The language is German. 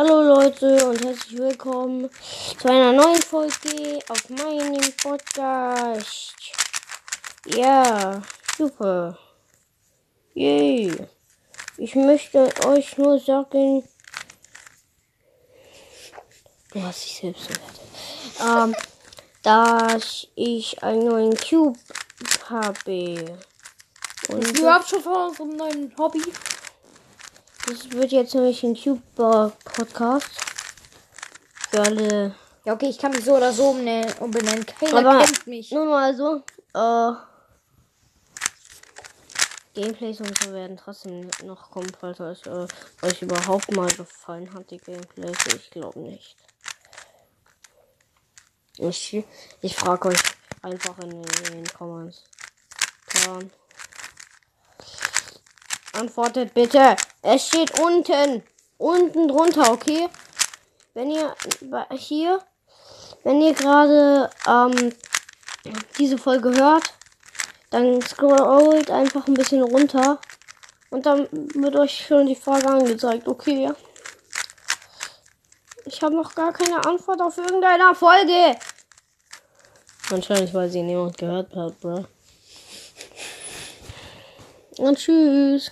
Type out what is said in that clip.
Hallo Leute und herzlich willkommen zu einer neuen Folge auf meinem Podcast. Ja, super. Yay. Ich möchte euch nur sagen, du hast dich selbst bewertet, ähm, dass ich einen neuen Cube habe. Und Ist überhaupt schon von unserem neuen Hobby? Das wird jetzt nämlich ein Cube-Podcast. Für alle Ja, okay, ich kann mich so oder so umbenennen. Keiner Aber kennt mich. Nur mal so, äh, Gameplays und so werden trotzdem noch kommen, falls euch, äh, euch überhaupt mal gefallen hat, die Gameplays. Ich glaube nicht. Ich, ich frage euch einfach in, den- in den Comments. Dann. Antwortet bitte. Es steht unten. Unten drunter, okay? Wenn ihr hier wenn ihr gerade ähm, diese Folge hört, dann scrollt einfach ein bisschen runter und dann wird euch schon die Frage angezeigt. Okay. Ich habe noch gar keine Antwort auf irgendeiner Folge. Wahrscheinlich, weil sie niemand gehört hat, bro. Und tschüss.